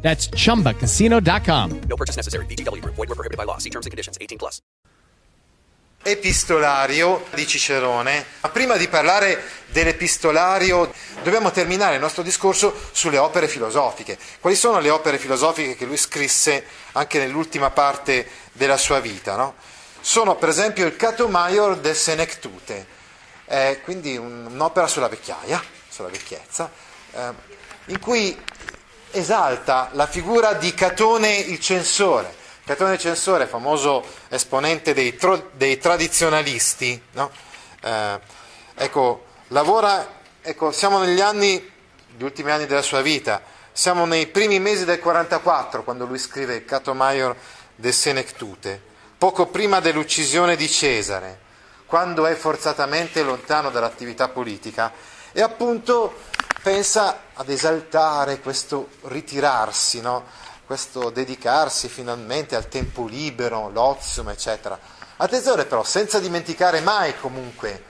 That's chumbacasino.com. No purchase necessary. VGW Group. Void were prohibited by law. See terms and conditions. 18 plus. Epistolario di Cicerone. Ma prima di parlare dell'epistolario dobbiamo terminare il nostro discorso sulle opere filosofiche. Quali sono le opere filosofiche che lui scrisse anche nell'ultima parte della sua vita? No? Sono per esempio il Cato Maior de Senectute, eh, quindi un, un'opera sulla vecchiaia, sulla vecchiezza, eh, in cui esalta la figura di Catone il censore. Catone il censore, famoso esponente dei, tro, dei tradizionalisti, no? eh, ecco, lavora, ecco, siamo negli anni, gli ultimi anni della sua vita, siamo nei primi mesi del 44 quando lui scrive Cato Maior de Senectute, poco prima dell'uccisione di Cesare, quando è forzatamente lontano dall'attività politica e appunto pensa ad esaltare questo ritirarsi, no? questo dedicarsi finalmente al tempo libero, l'ozium, eccetera. Attenzione però, senza dimenticare mai comunque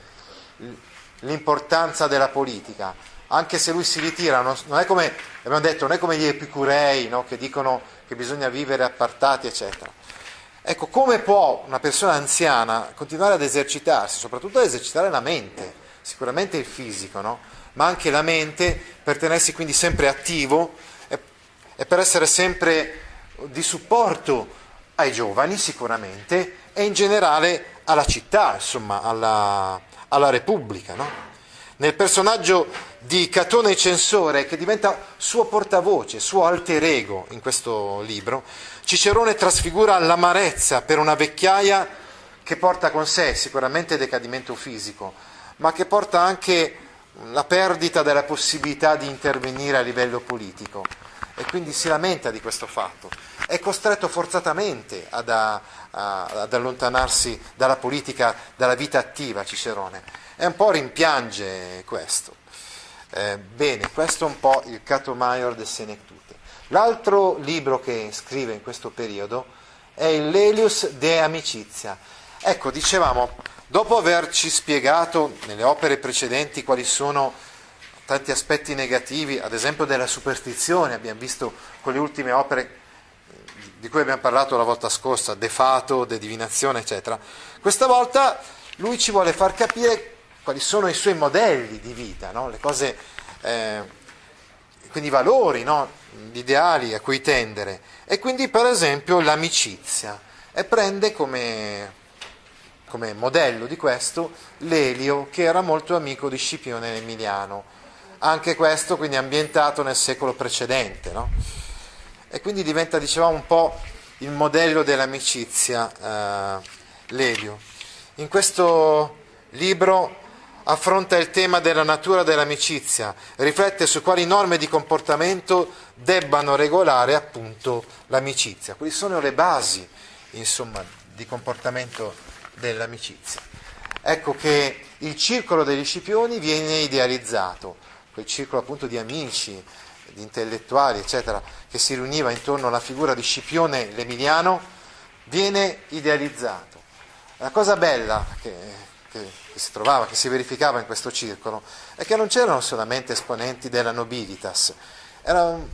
l'importanza della politica, anche se lui si ritira, non, è come, abbiamo detto, non è come gli epicurei no? che dicono che bisogna vivere appartati, eccetera. Ecco, come può una persona anziana continuare ad esercitarsi, soprattutto ad esercitare la mente, sicuramente il fisico, no? Ma anche la mente, per tenersi quindi sempre attivo e, e per essere sempre di supporto ai giovani sicuramente e in generale alla città, insomma, alla, alla Repubblica. No? Nel personaggio di Catone Censore, che diventa suo portavoce, suo alter ego in questo libro, Cicerone trasfigura l'amarezza per una vecchiaia che porta con sé sicuramente decadimento fisico, ma che porta anche la perdita della possibilità di intervenire a livello politico e quindi si lamenta di questo fatto. È costretto forzatamente ad, a, a, ad allontanarsi dalla politica, dalla vita attiva Cicerone e un po' rimpiange questo. Eh, bene, questo è un po' il Cato Maior del Senectute. L'altro libro che scrive in questo periodo è il Lelius de Amicizia. Ecco, dicevamo, dopo averci spiegato nelle opere precedenti quali sono tanti aspetti negativi, ad esempio della superstizione, abbiamo visto con le ultime opere di cui abbiamo parlato la volta scorsa, De Fato, De Divinazione, eccetera, questa volta lui ci vuole far capire quali sono i suoi modelli di vita, no? le cose, eh, quindi i valori, no? gli ideali a cui tendere, e quindi per esempio l'amicizia, e prende come, come modello di questo Lelio, che era molto amico di Scipione Emiliano, anche questo quindi ambientato nel secolo precedente, no? e quindi diventa, dicevamo, un po' il modello dell'amicizia eh, Lelio. In questo libro affronta il tema della natura dell'amicizia, riflette su quali norme di comportamento debbano regolare appunto l'amicizia. Quali sono le basi, insomma, di comportamento dell'amicizia. Ecco che il circolo degli Scipioni viene idealizzato, quel circolo appunto di amici, di intellettuali, eccetera, che si riuniva intorno alla figura di Scipione l'Emiliano, viene idealizzato. La cosa bella che, che, che, si trovava, che si verificava in questo circolo, è che non c'erano solamente esponenti della nobilitas, erano,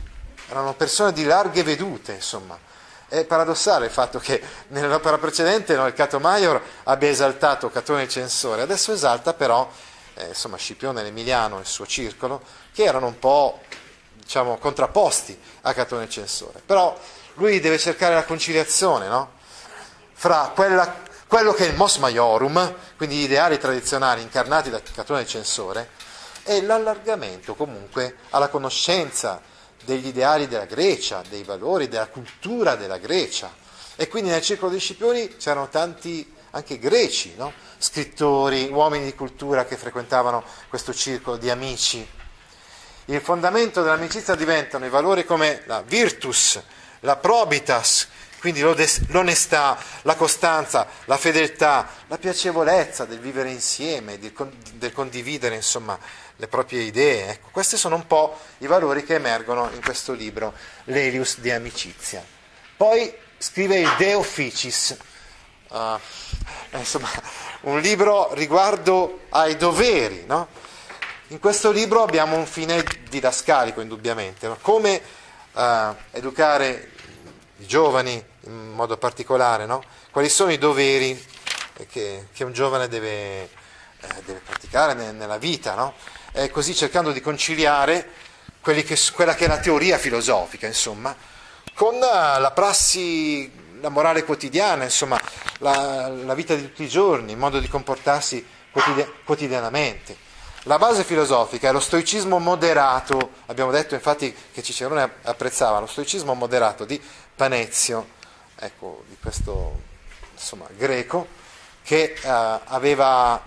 erano persone di larghe vedute, insomma. È paradossale il fatto che nell'opera precedente no, il Cato Maior abbia esaltato Catone il censore, adesso esalta però eh, insomma, Scipione l'Emiliano e il suo circolo, che erano un po' diciamo, contrapposti a Catone il censore. Però lui deve cercare la conciliazione no? fra quella quello che è il mos maiorum, quindi gli ideali tradizionali incarnati da Catone il Censore, e l'allargamento comunque alla conoscenza degli ideali della Grecia, dei valori, della cultura della Grecia. E quindi nel circolo dei Scipioni c'erano tanti anche greci, no? scrittori, uomini di cultura che frequentavano questo circolo di amici. Il fondamento dell'amicizia diventano i valori come la virtus, la probitas, quindi l'onestà, la costanza, la fedeltà, la piacevolezza del vivere insieme, del condividere insomma, le proprie idee. Ecco, questi sono un po' i valori che emergono in questo libro, L'Elius di amicizia. Poi scrive il De Officis, uh, insomma, un libro riguardo ai doveri. No? In questo libro abbiamo un fine didascalico, indubbiamente, no? come uh, educare i giovani in modo particolare, no? quali sono i doveri che, che un giovane deve, eh, deve praticare nella vita, e così cercando di conciliare che, quella che è la teoria filosofica, insomma, con la prassi, la morale quotidiana, insomma, la, la vita di tutti i giorni, il modo di comportarsi quotidianamente. La base filosofica è lo stoicismo moderato, abbiamo detto infatti che Cicerone apprezzava lo stoicismo moderato di Panezio, ecco, di questo insomma, greco, che eh, aveva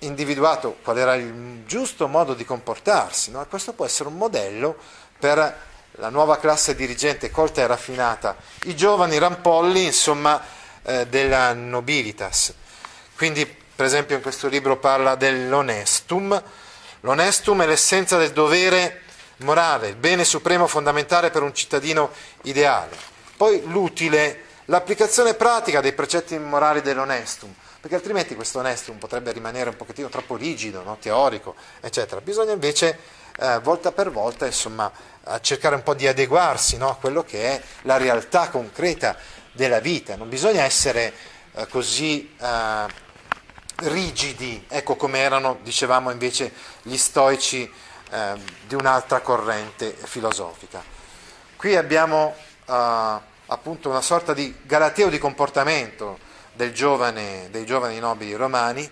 individuato qual era il giusto modo di comportarsi. No? questo può essere un modello per la nuova classe dirigente colta e raffinata, i giovani rampolli, insomma, eh, della nobilitas. Quindi per esempio in questo libro parla dell'onestum. L'onestum è l'essenza del dovere morale, il bene supremo fondamentale per un cittadino ideale. Poi l'utile, l'applicazione pratica dei precetti morali dell'onestum, perché altrimenti questo onestum potrebbe rimanere un pochettino troppo rigido, no? teorico, eccetera. Bisogna invece eh, volta per volta insomma, cercare un po' di adeguarsi no? a quello che è la realtà concreta della vita. Non bisogna essere eh, così eh, rigidi, ecco come erano, dicevamo invece, gli stoici eh, di un'altra corrente filosofica. Qui abbiamo eh, appunto una sorta di galateo di comportamento giovane, dei giovani nobili romani,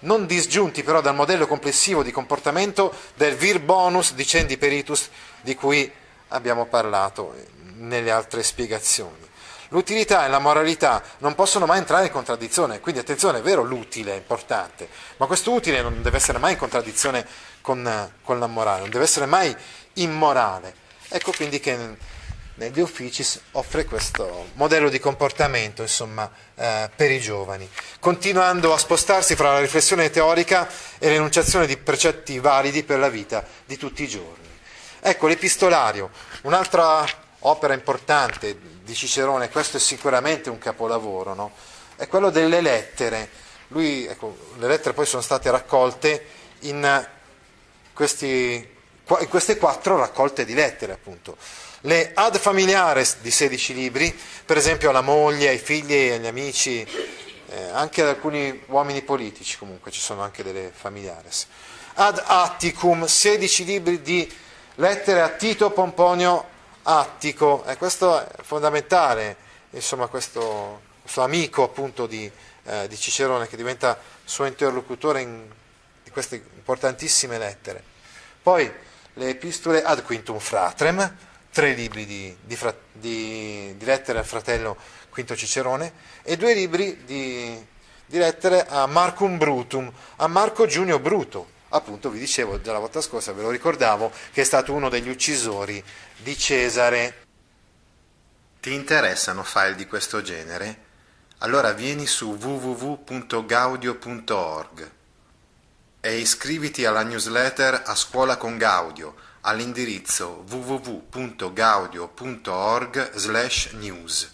non disgiunti però dal modello complessivo di comportamento del vir bonus dicendi peritus di cui abbiamo parlato nelle altre spiegazioni. L'utilità e la moralità non possono mai entrare in contraddizione, quindi attenzione, è vero l'utile è importante, ma questo utile non deve essere mai in contraddizione con, con la morale, non deve essere mai immorale. Ecco quindi che nel De Officis offre questo modello di comportamento insomma, eh, per i giovani, continuando a spostarsi fra la riflessione teorica e l'enunciazione di precetti validi per la vita di tutti i giorni. Ecco l'epistolario, un'altra opera importante di Cicerone, questo è sicuramente un capolavoro, no? è quello delle lettere. Lui, ecco, le lettere poi sono state raccolte in, questi, in queste quattro raccolte di lettere, appunto. Le Ad Familiares di 16 libri, per esempio alla moglie, ai figli agli amici, eh, anche ad alcuni uomini politici comunque, ci sono anche delle familiares. Ad Atticum, 16 libri di lettere a Tito Pomponio attico, e questo è fondamentale, insomma questo, questo amico appunto di, eh, di, Cicerone che diventa suo interlocutore in, di queste importantissime lettere. Poi le epistole ad quintum fratrem, tre libri di, di, di, di lettere al fratello Quinto Cicerone e due libri di, lettere a Marcum Brutum, a Marco Giunio Bruto, appunto vi dicevo già la volta scorsa, ve lo ricordavo, che è stato uno degli uccisori di Cesare. Ti interessano file di questo genere? Allora vieni su www.gaudio.org e iscriviti alla newsletter A Scuola con Gaudio all'indirizzo www.gaudio.org/news.